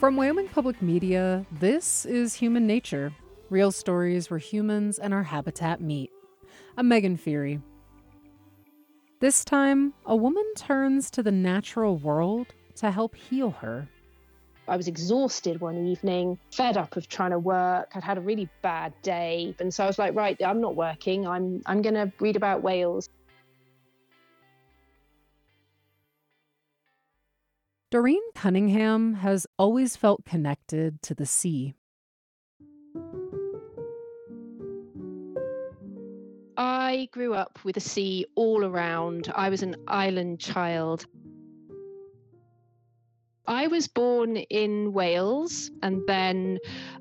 From Wyoming Public Media, this is Human Nature real stories where humans and our habitat meet. I'm Megan Feary. This time, a woman turns to the natural world to help heal her. I was exhausted one evening, fed up of trying to work. I'd had a really bad day. And so I was like, right, I'm not working. I'm, I'm going to read about whales. Doreen Cunningham has always felt connected to the sea. I grew up with the sea all around. I was an island child. I was born in Wales, and then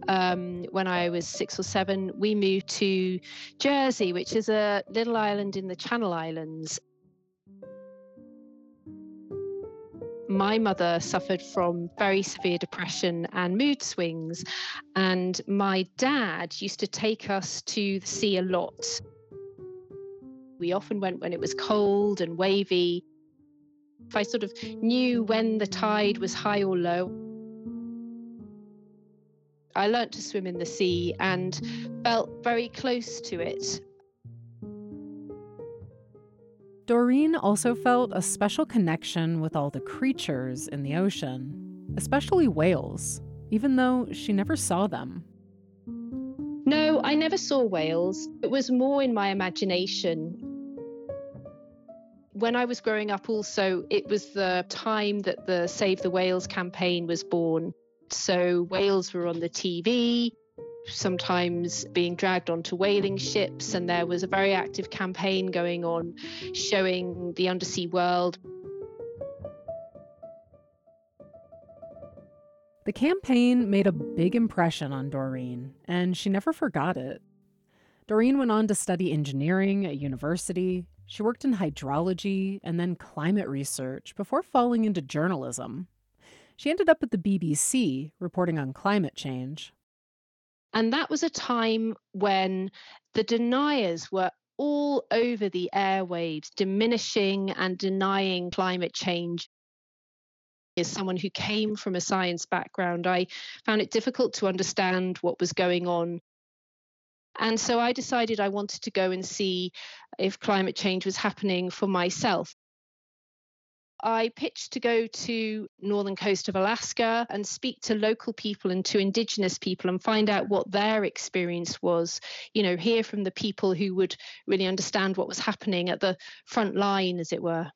um, when I was six or seven, we moved to Jersey, which is a little island in the Channel Islands. My mother suffered from very severe depression and mood swings. And my dad used to take us to the sea a lot. We often went when it was cold and wavy. If I sort of knew when the tide was high or low, I learnt to swim in the sea and felt very close to it. Doreen also felt a special connection with all the creatures in the ocean, especially whales, even though she never saw them. No, I never saw whales. It was more in my imagination. When I was growing up, also, it was the time that the Save the Whales campaign was born. So, whales were on the TV, sometimes being dragged onto whaling ships, and there was a very active campaign going on showing the undersea world. The campaign made a big impression on Doreen, and she never forgot it. Doreen went on to study engineering at university. She worked in hydrology and then climate research before falling into journalism. She ended up at the BBC reporting on climate change. And that was a time when the deniers were all over the airwaves, diminishing and denying climate change. As someone who came from a science background, I found it difficult to understand what was going on. And so I decided I wanted to go and see if climate change was happening for myself. I pitched to go to northern coast of Alaska and speak to local people and to indigenous people and find out what their experience was, you know, hear from the people who would really understand what was happening at the front line as it were.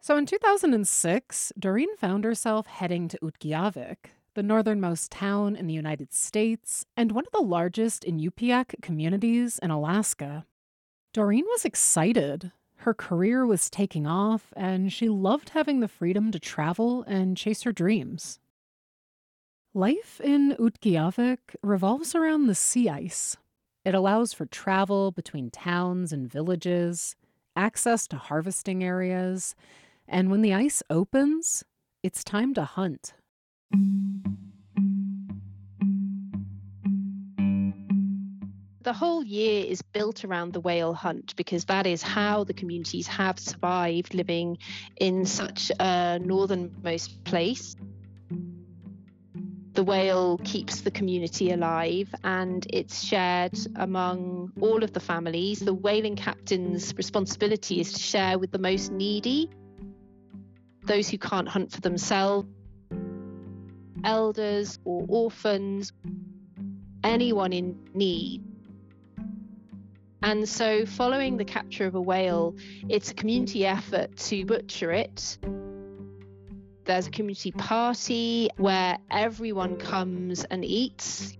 So in 2006, Doreen found herself heading to Utqiagvik, the northernmost town in the United States and one of the largest Inupiaq communities in Alaska. Doreen was excited her career was taking off, and she loved having the freedom to travel and chase her dreams. Life in Utqiagvik revolves around the sea ice. It allows for travel between towns and villages, access to harvesting areas, and when the ice opens, it's time to hunt. The whole year is built around the whale hunt because that is how the communities have survived living in such a northernmost place. The whale keeps the community alive and it's shared among all of the families. The whaling captain's responsibility is to share with the most needy, those who can't hunt for themselves, elders or orphans, anyone in need. And so, following the capture of a whale, it's a community effort to butcher it. There's a community party where everyone comes and eats.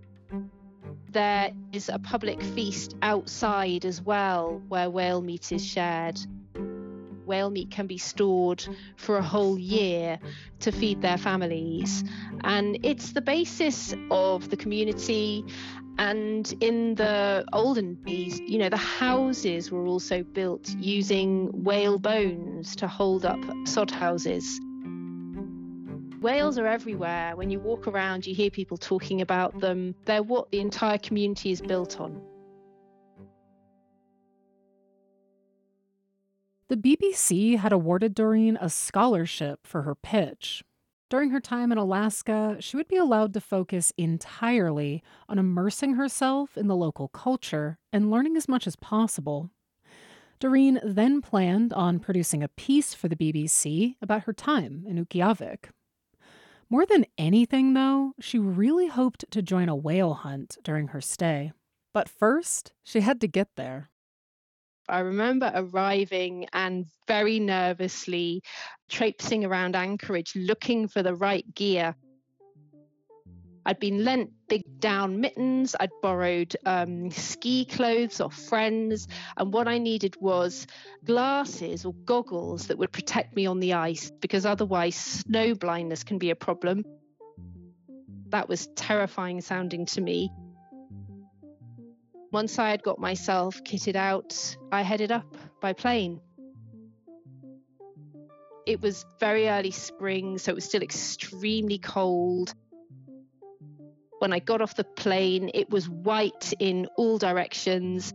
There is a public feast outside as well where whale meat is shared. Whale meat can be stored for a whole year to feed their families. And it's the basis of the community and in the olden days, you know, the houses were also built using whale bones to hold up sod houses. Whales are everywhere. When you walk around, you hear people talking about them. They're what the entire community is built on. The BBC had awarded Doreen a scholarship for her pitch. During her time in Alaska, she would be allowed to focus entirely on immersing herself in the local culture and learning as much as possible. Doreen then planned on producing a piece for the BBC about her time in Utqiagvik. More than anything, though, she really hoped to join a whale hunt during her stay. But first, she had to get there. I remember arriving and very nervously traipsing around Anchorage looking for the right gear. I'd been lent big down mittens, I'd borrowed um, ski clothes off friends, and what I needed was glasses or goggles that would protect me on the ice because otherwise snow blindness can be a problem. That was terrifying sounding to me. Once I had got myself kitted out, I headed up by plane. It was very early spring, so it was still extremely cold. When I got off the plane, it was white in all directions.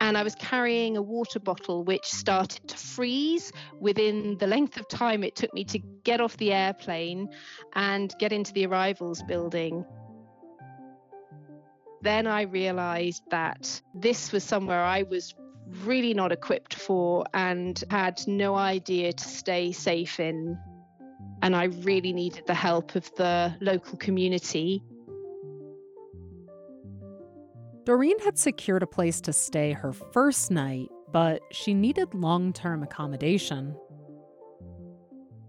And I was carrying a water bottle which started to freeze within the length of time it took me to get off the airplane and get into the arrivals building then I realized that this was somewhere I was really not equipped for and had no idea to stay safe in. And I really needed the help of the local community. Doreen had secured a place to stay her first night, but she needed long term accommodation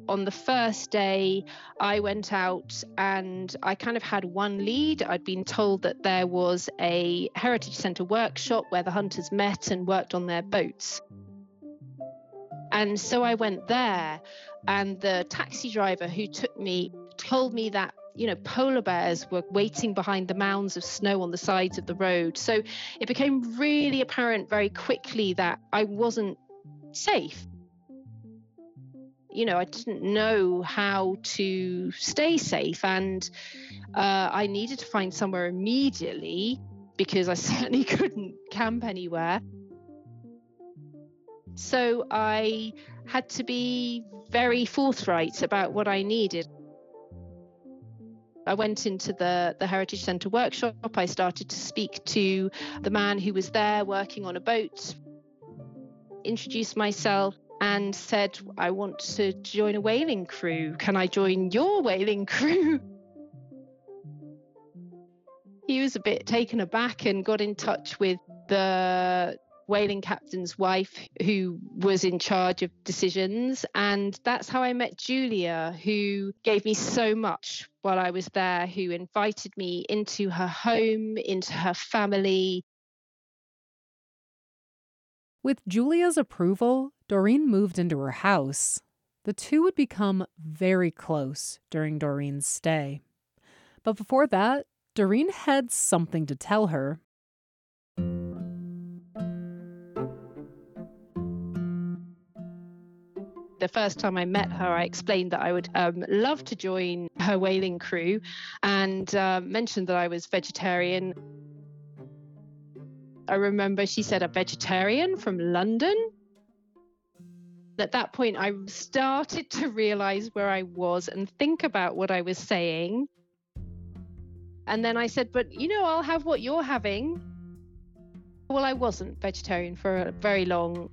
on the first day, I went out and I kind of had one lead. I'd been told that there was a Heritage Centre workshop where the hunters met and worked on their boats. And so I went there, and the taxi driver who took me told me that you know, polar bears were waiting behind the mounds of snow on the sides of the road. So it became really apparent very quickly that I wasn't safe you know, I didn't know how to stay safe, and uh, I needed to find somewhere immediately because I certainly couldn't camp anywhere. So I had to be very forthright about what I needed. I went into the, the Heritage Centre workshop. I started to speak to the man who was there working on a boat, introduced myself, and said, I want to join a whaling crew. Can I join your whaling crew? he was a bit taken aback and got in touch with the whaling captain's wife who was in charge of decisions. And that's how I met Julia, who gave me so much while I was there, who invited me into her home, into her family. With Julia's approval, Doreen moved into her house. The two would become very close during Doreen's stay. But before that, Doreen had something to tell her. the first time I met her, I explained that I would um, love to join her whaling crew and uh, mentioned that I was vegetarian. I remember she said, A vegetarian from London? At that point, I started to realize where I was and think about what I was saying. And then I said, But you know, I'll have what you're having. Well, I wasn't vegetarian for very long.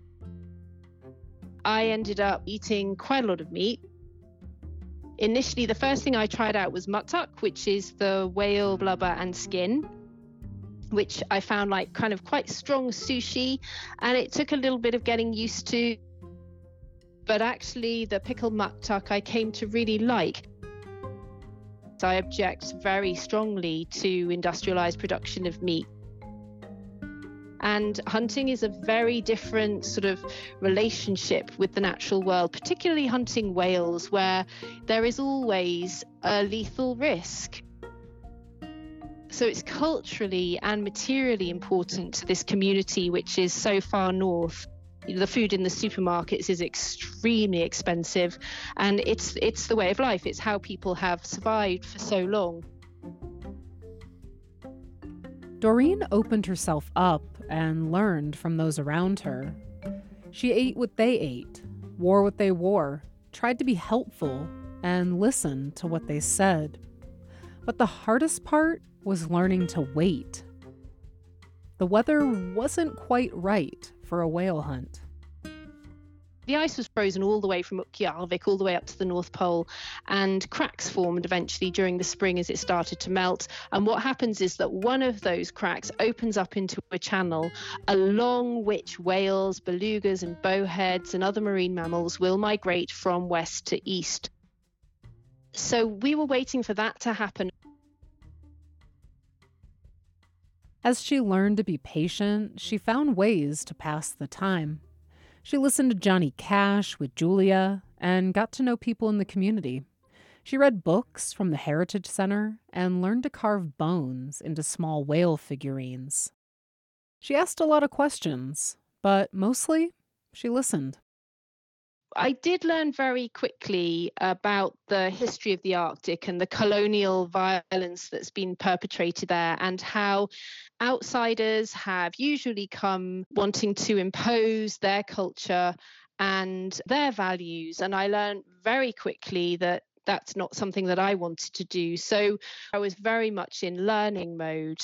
I ended up eating quite a lot of meat. Initially, the first thing I tried out was muktuk, which is the whale blubber and skin, which I found like kind of quite strong sushi. And it took a little bit of getting used to but actually the pickled muktuk I came to really like. I object very strongly to industrialized production of meat. And hunting is a very different sort of relationship with the natural world, particularly hunting whales, where there is always a lethal risk. So it's culturally and materially important to this community, which is so far north the food in the supermarkets is extremely expensive and it's it's the way of life it's how people have survived for so long Doreen opened herself up and learned from those around her. She ate what they ate, wore what they wore, tried to be helpful, and listen to what they said. But the hardest part was learning to wait. The weather wasn't quite right for a whale hunt. The ice was frozen all the way from Utqiagvik all the way up to the North Pole, and cracks formed eventually during the spring as it started to melt. And what happens is that one of those cracks opens up into a channel along which whales, belugas, and bowheads and other marine mammals will migrate from west to east. So we were waiting for that to happen. As she learned to be patient, she found ways to pass the time. She listened to Johnny Cash with Julia and got to know people in the community. She read books from the Heritage Center and learned to carve bones into small whale figurines. She asked a lot of questions, but mostly she listened. I did learn very quickly about the history of the Arctic and the colonial violence that's been perpetrated there, and how outsiders have usually come wanting to impose their culture and their values. And I learned very quickly that that's not something that I wanted to do. So I was very much in learning mode.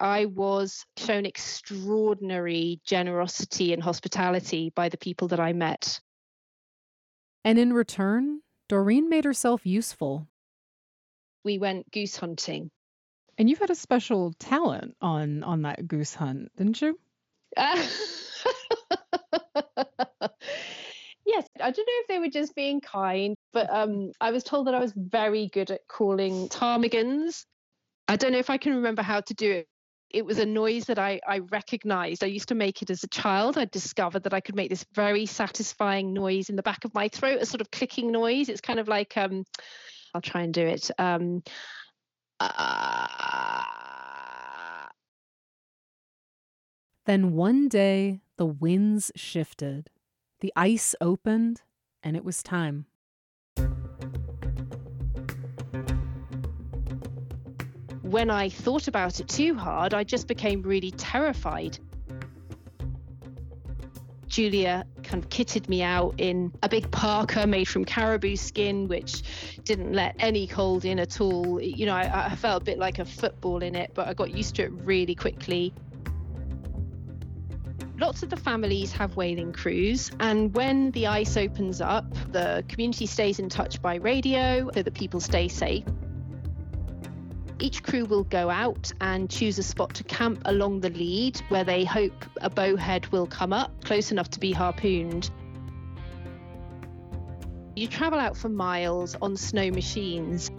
I was shown extraordinary generosity and hospitality by the people that I met. And in return, Doreen made herself useful. We went goose hunting. And you had a special talent on on that goose hunt, didn't you? Uh, yes, I don't know if they were just being kind, but um, I was told that I was very good at calling ptarmigans. I don't know if I can remember how to do it it was a noise that I, I recognized. I used to make it as a child. I discovered that I could make this very satisfying noise in the back of my throat, a sort of clicking noise. It's kind of like, um, I'll try and do it. Um, uh... Then one day, the winds shifted, the ice opened, and it was time. When I thought about it too hard, I just became really terrified. Julia kind of kitted me out in a big parka made from caribou skin, which didn't let any cold in at all. You know, I, I, felt a bit like a football in it, but I got used to it really quickly. Lots of the families have whaling crews, and when the ice opens up, the community stays in touch by radio so that people stay safe. Each crew will go out and choose a spot to camp along the lead where they hope a bowhead will come up close enough to be harpooned. You travel out for miles on snow machines.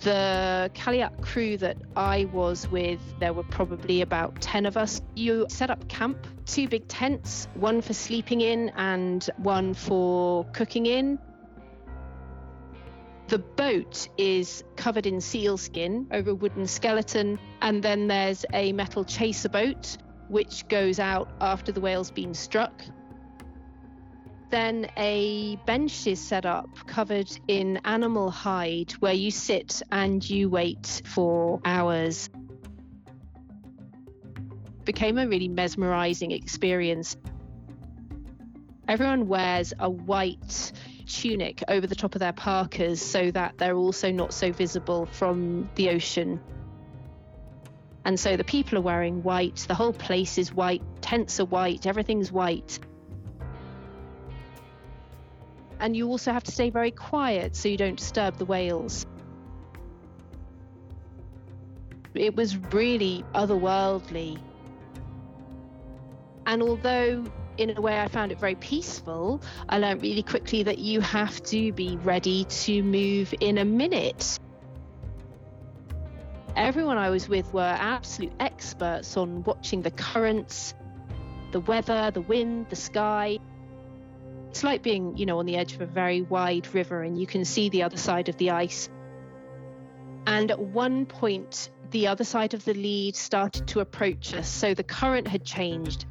The Kaliak crew that I was with, there were probably about 10 of us. You set up camp, two big tents, one for sleeping in and one for cooking in. The boat is covered in seal skin over a wooden skeleton, and then there's a metal chaser boat which goes out after the whale's been struck. Then a bench is set up covered in animal hide where you sit and you wait for hours. Became a really mesmerizing experience. Everyone wears a white tunic over the top of their parkas so that they're also not so visible from the ocean. And so the people are wearing white, the whole place is white, tents are white, everything's white. And you also have to stay very quiet so you don't disturb the whales. It was really otherworldly. And although in a way, I found it very peaceful. I learned really quickly that you have to be ready to move in a minute. Everyone I was with were absolute experts on watching the currents, the weather, the wind, the sky. It's like being, you know, on the edge of a very wide river and you can see the other side of the ice. And at one point, the other side of the lead started to approach us, so the current had changed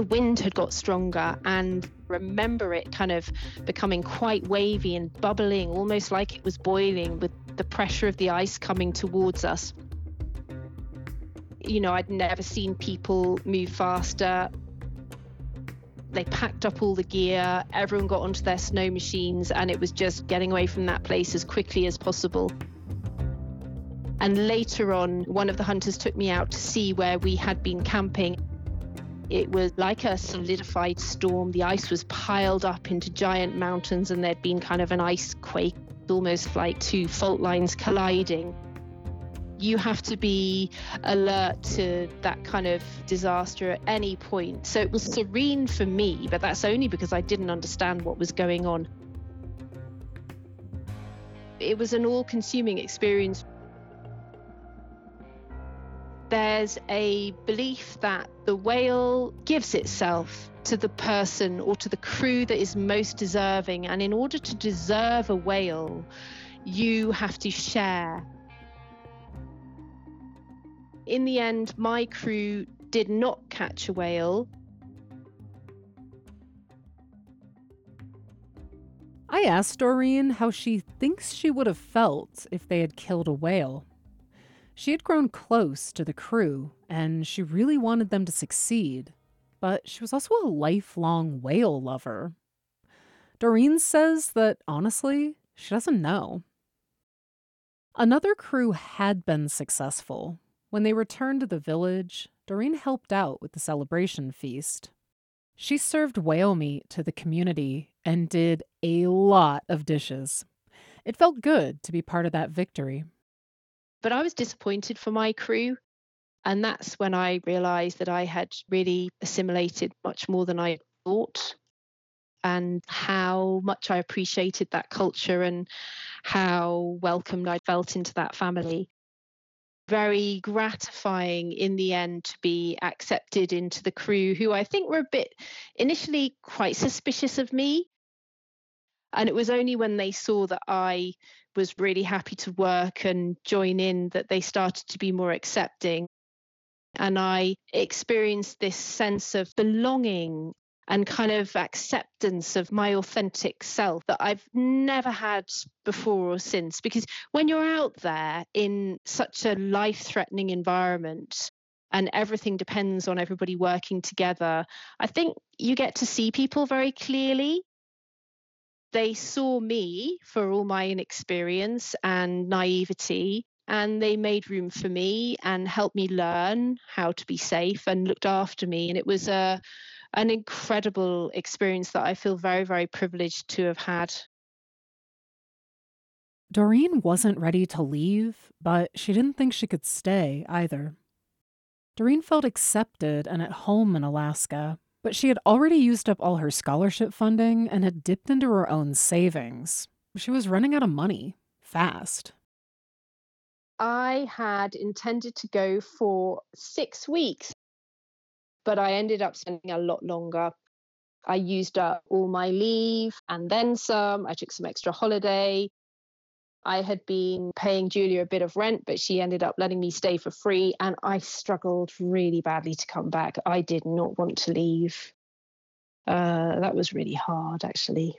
the wind had got stronger and remember it kind of becoming quite wavy and bubbling, almost like it was boiling with the pressure of the ice coming towards us. You know, I'd never seen people move faster. They packed up all the gear, everyone got onto their snow machines, and it was just getting away from that place as quickly as possible. And later on, one of the hunters took me out to see where we had been camping. It was like a solidified storm. The ice was piled up into giant mountains, and there'd been kind of an ice quake, almost like two fault lines colliding you have to be alert to that kind of disaster at any point. So it was serene for me, but that's only because I didn't understand what was going on. It was an all consuming experience. There's a belief that the whale gives itself to the person or to the crew that is most deserving. And in order to deserve a whale, you have to share in the end, my crew did not catch a whale. I asked Doreen how she thinks she would have felt if they had killed a whale. She had grown close to the crew, and she really wanted them to succeed, but she was also a lifelong whale lover. Doreen says that, honestly, she doesn't know. Another crew had been successful, when they returned to the village, Doreen helped out with the celebration feast. She served whale meat to the community and did a lot of dishes. It felt good to be part of that victory. But I was disappointed for my crew. And that's when I realized that I had really assimilated much more than I thought, and how much I appreciated that culture and how welcomed I felt into that family very gratifying in the end to be accepted into the crew, who I think were a bit initially quite suspicious of me. And it was only when they saw that I was really happy to work and join in that they started to be more accepting. And I experienced this sense of belonging and kind of acceptance of my authentic self that I've never had before or since. Because when you're out there in such a life threatening environment, and everything depends on everybody working together. I think you get to see people very clearly. They saw me for all my inexperience and naivety, and they made room for me and helped me learn how to be safe and looked after me. And it was a an incredible experience that I feel very, very privileged to have had. Doreen wasn't ready to leave, but she didn't think she could stay either. Doreen felt accepted and at home in Alaska, but she had already used up all her scholarship funding and had dipped into her own savings. She was running out of money fast. I had intended to go for six weeks but I ended up spending a lot longer. I used up all my leave and then some. I took some extra holiday. I had been paying Julia a bit of rent, but she ended up letting me stay for free. And I struggled really badly to come back. I did not want to leave. Uh, that was really hard, actually.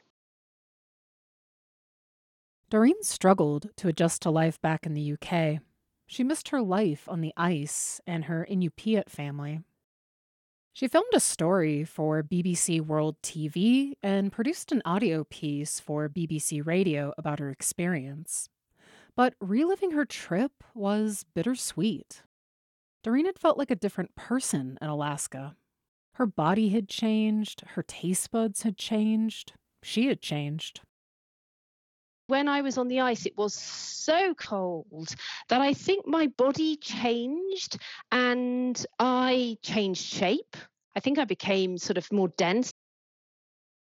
Doreen struggled to adjust to life back in the UK. She missed her life on the ice and her Inupiat family. She filmed a story for BBC World TV and produced an audio piece for BBC Radio about her experience. But reliving her trip was bittersweet. Doreen had felt like a different person in Alaska. Her body had changed, her taste buds had changed, she had changed when I was on the ice, it was so cold that I think my body changed and I changed shape. I think I became sort of more dense.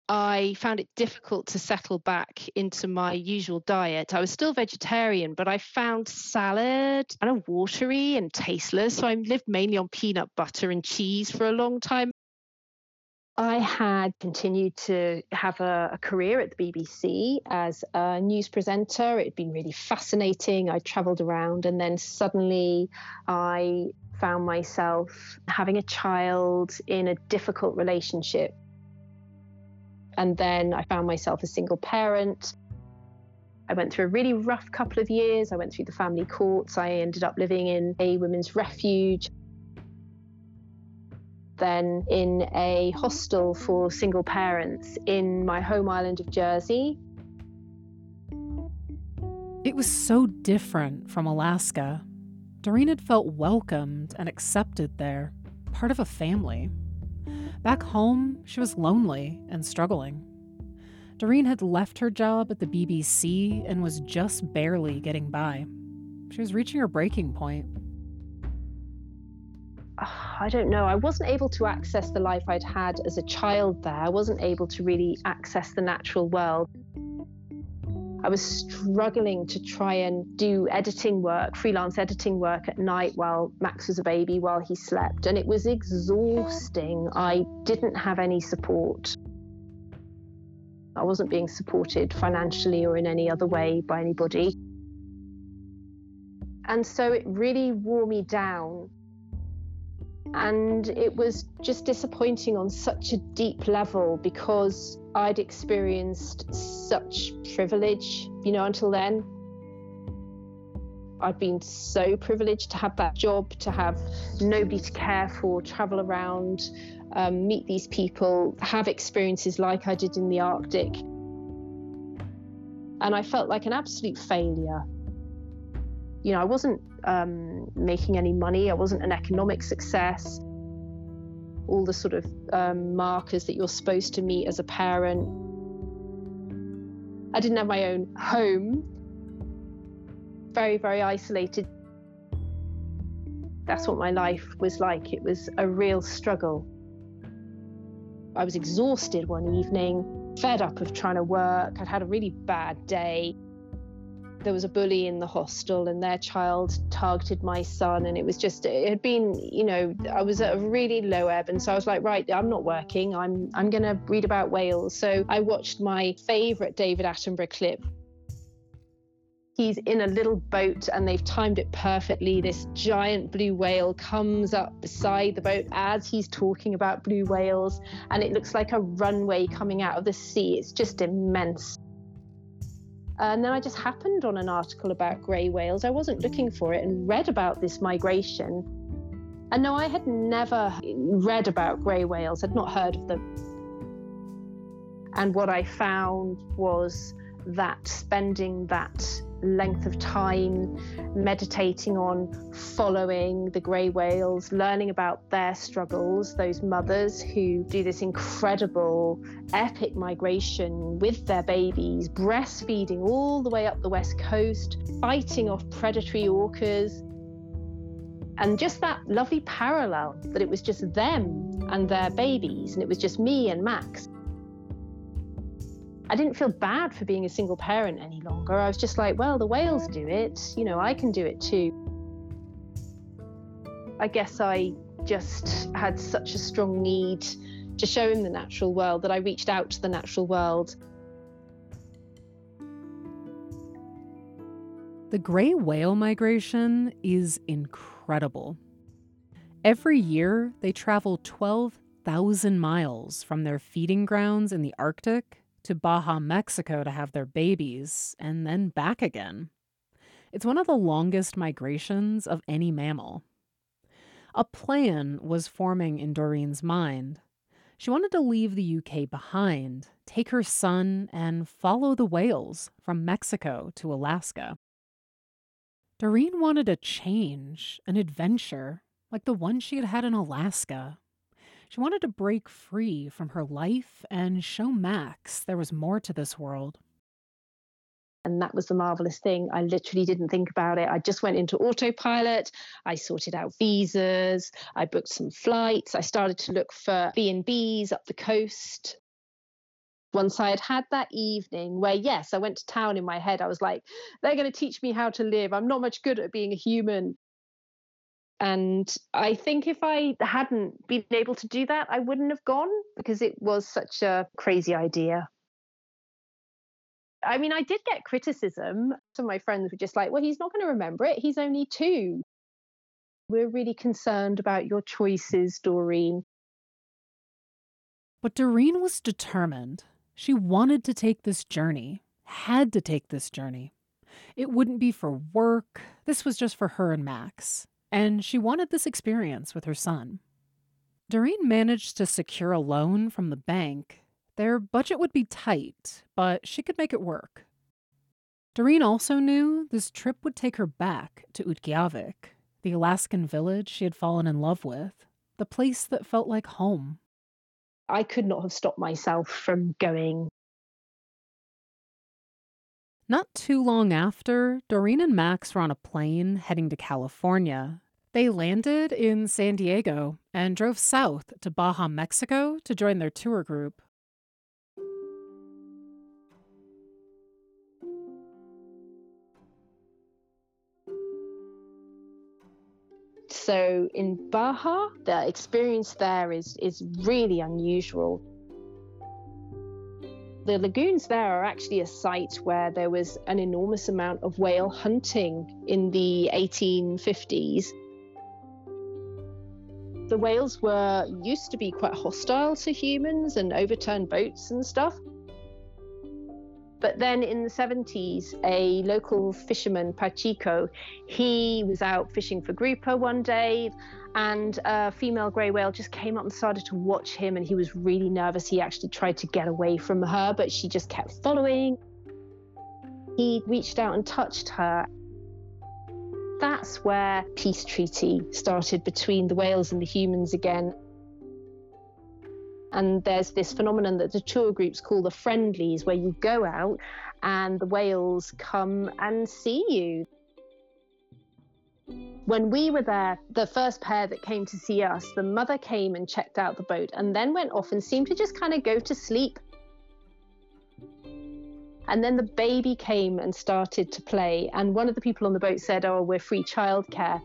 I found it difficult to settle back into my usual diet. I was still vegetarian, but I found salad kind of watery and tasteless. So I lived mainly on peanut butter and cheese for a long time. I had continued to have a, a, career at the BBC as a news presenter. It had been really fascinating. I travelled around, and then suddenly I found myself having a child in a difficult relationship. And then I found myself a single parent. I went through a really rough couple of years. I went through the family courts. I ended up living in a women's refuge then in a hostel for single parents in my home island of Jersey. It was so different from Alaska. Doreen had felt welcomed and accepted there, part of a family. Back home, she was lonely and struggling. Doreen had left her job at the BBC and was just barely getting by. She was reaching her breaking point. I don't know. I wasn't able to access the life I'd had as a child there. I wasn't able to really access the natural world. I was struggling to try and do editing work, freelance editing work at night while Max was a baby, while he slept. And it was exhausting. I didn't have any support. I wasn't being supported financially or in any other way by anybody. And so it really wore me down. And it was just disappointing on such a deep level because I'd experienced such privilege, you know, until then. I'd been so privileged to have that job, to have nobody to care for, travel around, um, meet these people, have experiences like I did in the Arctic. And I felt like an absolute failure. You know, I wasn't um, making any money, I wasn't an economic success. All the sort of um, markers that you're supposed to meet as a parent. I didn't have my own home. Very, very isolated. That's what my life was like. It was a real struggle. I was exhausted one evening, fed up of trying to work. I'd had a really bad day. There was a bully in the hostel, and their child targeted my son. And it was just, it had been, you know, I was at a really low ebb. And so I was like, right, I'm not working. I'm, I'm going to read about whales. So I watched my favorite David Attenborough clip He's in a little boat and they've timed it perfectly. This giant blue whale comes up beside the boat as he's talking about blue whales, and it looks like a runway coming out of the sea. It's just immense. Uh, and then I just happened on an article about grey whales. I wasn't looking for it and read about this migration. And no, I had never read about grey whales, I'd not heard of them. And what I found was that spending that length of time meditating on following the grey whales, learning about their struggles, those mothers who do this incredible, epic migration with their babies, breastfeeding all the way up the west coast, fighting off predatory orcas. And just that lovely parallel that it was just them and their babies, and it was just me and Max. I didn't feel bad for being a single parent any longer. I was just like, well, the whales do it, you know, I can do it too. I guess I just had such a strong need to show him the natural world that I reached out to the natural world. The gray whale migration is incredible. Every year, they travel 12,000 miles from their feeding grounds in the Arctic to Baja, Mexico to have their babies, and then back again. It's one of the longest migrations of any mammal. A plan was forming in Doreen's mind. She wanted to leave the UK behind, take her son, and follow the whales from Mexico to Alaska. Doreen wanted a change, an adventure, like the one she had had in Alaska she wanted to break free from her life and show Max there was more to this world. And that was the marvelous thing. I literally didn't think about it. I just went into autopilot. I sorted out visas. I booked some flights. I started to look for B&Bs up the coast. Once I had had that evening where, yes, I went to town in my head, I was like, they're going to teach me how to live. I'm not much good at being a human. And I think if I hadn't been able to do that, I wouldn't have gone because it was such a crazy idea. I mean, I did get criticism. Some of my friends were just like, well, he's not going to remember it. He's only two. We're really concerned about your choices, Doreen. But Doreen was determined. She wanted to take this journey, had to take this journey. It wouldn't be for work. This was just for her and Max and she wanted this experience with her son. Doreen managed to secure a loan from the bank. Their budget would be tight, but she could make it work. Doreen also knew this trip would take her back to Utqiagvik, the Alaskan village she had fallen in love with, the place that felt like home. I could not have stopped myself from going. Not too long after, Doreen and Max were on a plane heading to California. They landed in San Diego and drove south to Baja, Mexico to join their tour group. So in Baja, the experience there is is really unusual. The lagoons there are actually a site where there was an enormous amount of whale hunting in the 1850s. The whales were used to be quite hostile to humans and overturn boats and stuff. But then in the 70s, a local fisherman, Pachico, he was out fishing for grouper one day and a female grey whale just came up and started to watch him and he was really nervous. He actually tried to get away from her, but she just kept following. He reached out and touched her. That's where peace treaty started between the whales and the humans again. And there's this phenomenon that the tour groups call the friendlies, where you go out and the whales come and see you. When we were there, the first pair that came to see us, the mother came and checked out the boat and then went off and seemed to just kind of go to sleep. And then the baby came and started to play. And one of the people on the boat said, Oh, we're free childcare.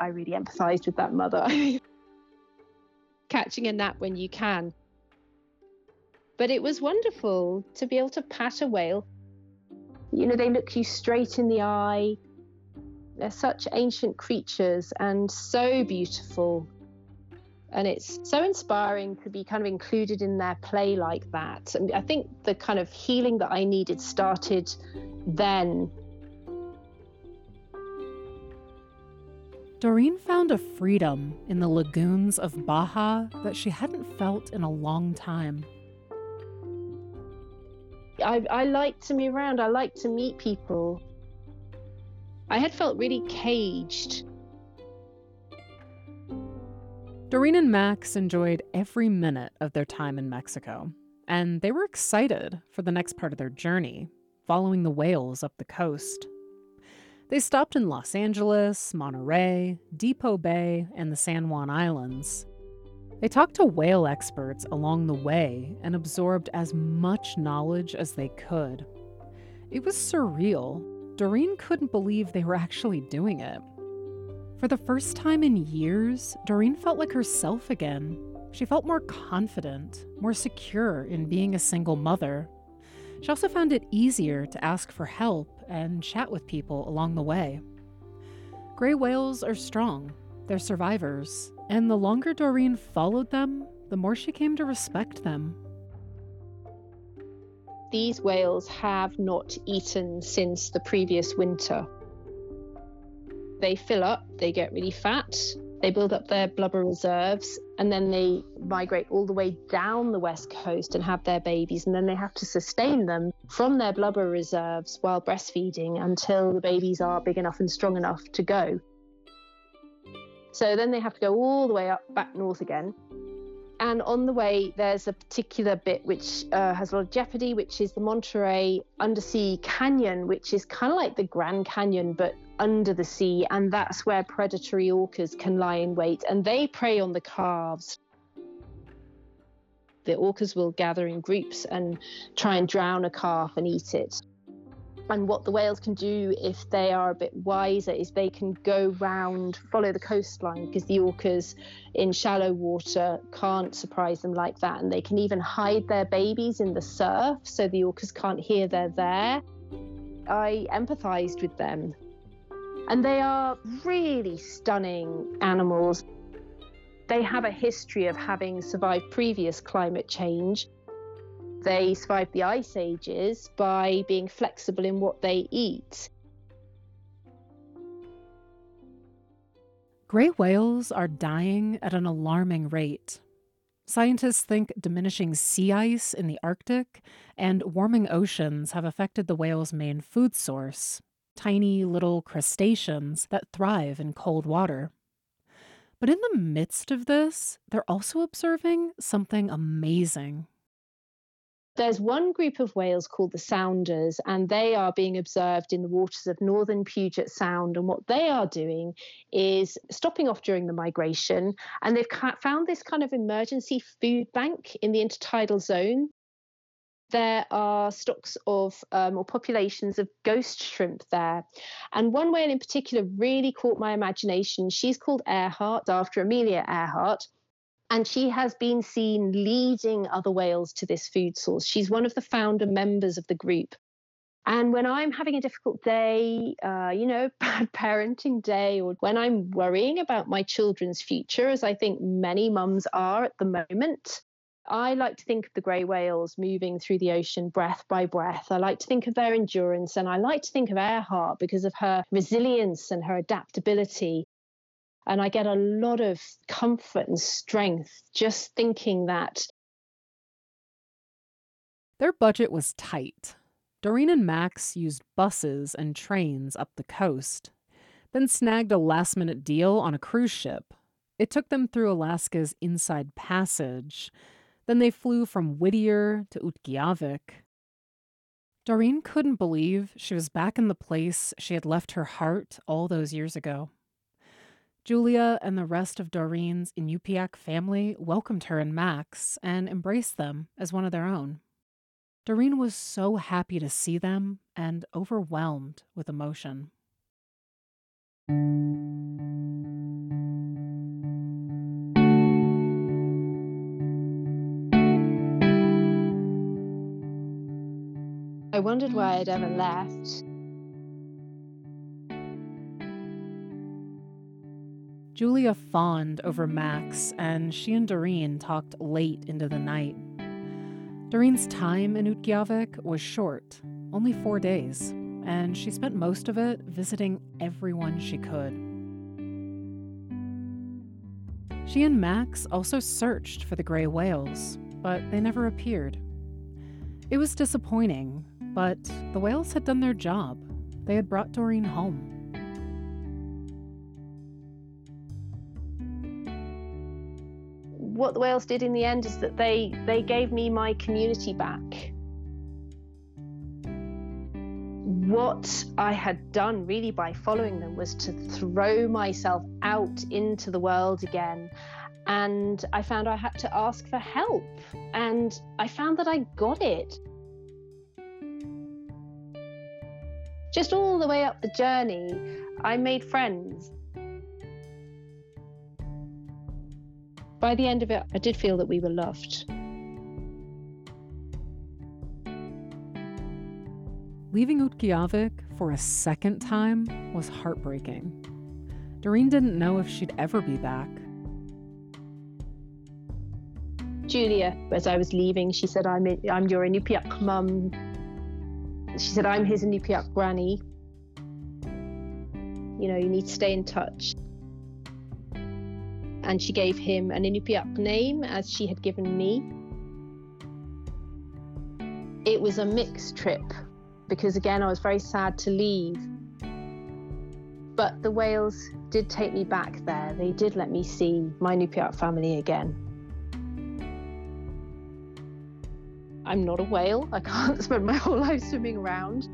I really empathized with that mother. catching a nap when you can. But it was wonderful to be able to pat a whale. You know, they look you straight in the eye. They're such ancient creatures and so beautiful. And it's so inspiring to be kind of included in their play like that. And I think the kind of healing that I needed started then Doreen found a freedom in the lagoons of Baja that she hadn't felt in a long time. I, I like to move around, I like to meet people. I had felt really caged. Doreen and Max enjoyed every minute of their time in Mexico, and they were excited for the next part of their journey, following the whales up the coast. They stopped in Los Angeles, Monterey, Depoe Bay, and the San Juan Islands. They talked to whale experts along the way and absorbed as much knowledge as they could. It was surreal. Doreen couldn't believe they were actually doing it. For the first time in years, Doreen felt like herself again. She felt more confident, more secure in being a single mother. She also found it easier to ask for help and chat with people along the way. Gray whales are strong, they're survivors, and the longer Doreen followed them, the more she came to respect them. These whales have not eaten since the previous winter. They fill up, they get really fat, they build up their blubber reserves and then they migrate all the way down the west coast and have their babies. And then they have to sustain them from their blubber reserves while breastfeeding until the babies are big enough and strong enough to go. So then they have to go all the way up back north again. And on the way, there's a particular bit which uh, has a lot of jeopardy, which is the Monterey Undersea Canyon, which is kind of like the Grand Canyon, but under the sea, and that's where predatory orcas can lie in wait, and they prey on the calves. The orcas will gather in groups and try and drown a calf and eat it. And what the whales can do if they are a bit wiser is they can go round, follow the coastline, because the orcas in shallow water can't surprise them like that. And they can even hide their babies in the surf so the orcas can't hear they're there. I empathized with them and they are really stunning animals. They have a history of having survived previous climate change. They survived the ice ages by being flexible in what they eat. Gray whales are dying at an alarming rate. Scientists think diminishing sea ice in the Arctic and warming oceans have affected the whale's main food source tiny little crustaceans that thrive in cold water. But in the midst of this, they're also observing something amazing. There's one group of whales called the sounders, and they are being observed in the waters of northern Puget Sound. And what they are doing is stopping off during the migration, and they've found this kind of emergency food bank in the intertidal zone. There are stocks of um, or populations of ghost shrimp there. And one whale in particular really caught my imagination. She's called Earhart after Amelia Earhart and she has been seen leading other whales to this food source. She's one of the founder members of the group. And when I'm having a difficult day, uh, you know, bad parenting day, or when I'm worrying about my children's future, as I think many mums are at the moment, I like to think of the grey whales moving through the ocean breath by breath. I like to think of their endurance, and I like to think of Earhart because of her resilience and her adaptability. And I get a lot of comfort and strength just thinking that. Their budget was tight. Doreen and Max used buses and trains up the coast, then snagged a last minute deal on a cruise ship. It took them through Alaska's Inside Passage. Then they flew from Whittier to Utqiagvik. Doreen couldn't believe she was back in the place she had left her heart all those years ago. Julia and the rest of Doreen's Inupiaq family welcomed her and Max and embraced them as one of their own. Doreen was so happy to see them and overwhelmed with emotion. I wondered why I'd ever left. Julia fawned over Max, and she and Doreen talked late into the night. Doreen's time in Utqiagvik was short, only four days, and she spent most of it visiting everyone she could. She and Max also searched for the gray whales, but they never appeared. It was disappointing, but the whales had done their job. They had brought Doreen home. What the whales did in the end is that they they gave me my community back. What I had done really by following them was to throw myself out into the world again. And I found I had to ask for help. And I found that I got it. Just all the way up the journey, I made friends by the end of it, I did feel that we were loved. Leaving Utqiagvik for a second time was heartbreaking. Doreen didn't know if she'd ever be back. Julia, as I was leaving, she said, I'm, I'm your Inupiaq mum. She said, I'm his Inupiaq granny. You know, you need to stay in touch and she gave him an Inupiaq name as she had given me. It was a mixed trip because, again, I was very sad to leave. But the whales did take me back there. They did let me see my Inupiaq family again. I'm not a whale. I can't spend my whole life swimming around.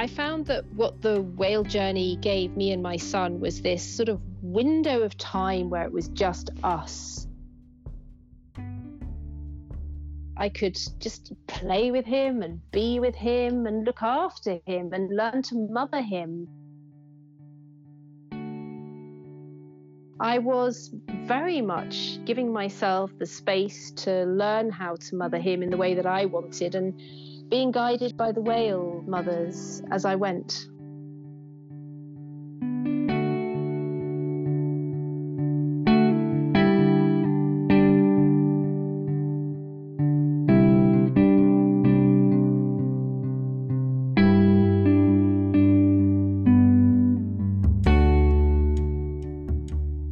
I found that what the whale journey gave me and my son was this sort of window of time where it was just us. I could just play with him and be with him and look after him and learn to mother him. I was very much giving myself the space to learn how to mother him in the way that I wanted and being guided by the whale mothers as I went.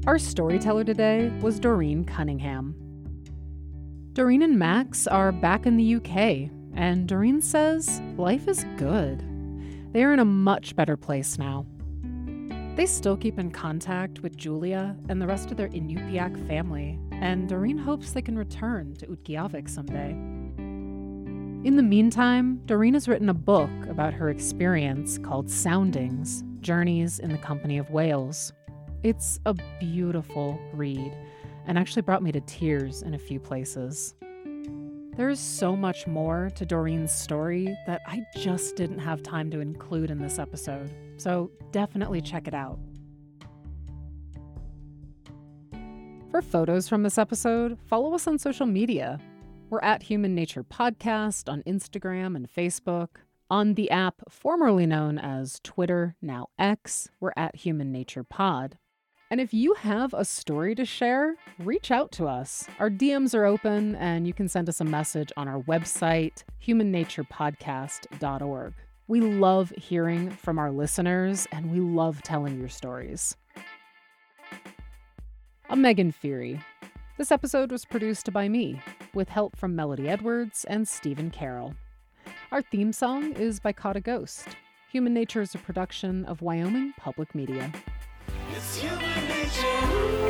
Our storyteller today was Doreen Cunningham. Doreen and Max are back in the UK and Doreen says life is good. They are in a much better place now. They still keep in contact with Julia and the rest of their Inupiaq family, and Doreen hopes they can return to Utqiagvik someday. In the meantime, Doreen has written a book about her experience called Soundings Journeys in the Company of Whales. It's a beautiful read and actually brought me to tears in a few places. There's so much more to Doreen's story that I just didn't have time to include in this episode, so definitely check it out. For photos from this episode, follow us on social media. We're at Human Nature Podcast on Instagram and Facebook. On the app formerly known as Twitter, now X, we're at Human Nature Pod. And if you have a story to share, reach out to us. Our DMs are open, and you can send us a message on our website, humannaturepodcast.org. We love hearing from our listeners, and we love telling your stories. I'm Megan Feary. This episode was produced by me, with help from Melody Edwards and Stephen Carroll. Our theme song is by Caught a Ghost. Human Nature is a production of Wyoming Public Media. It's human reaching.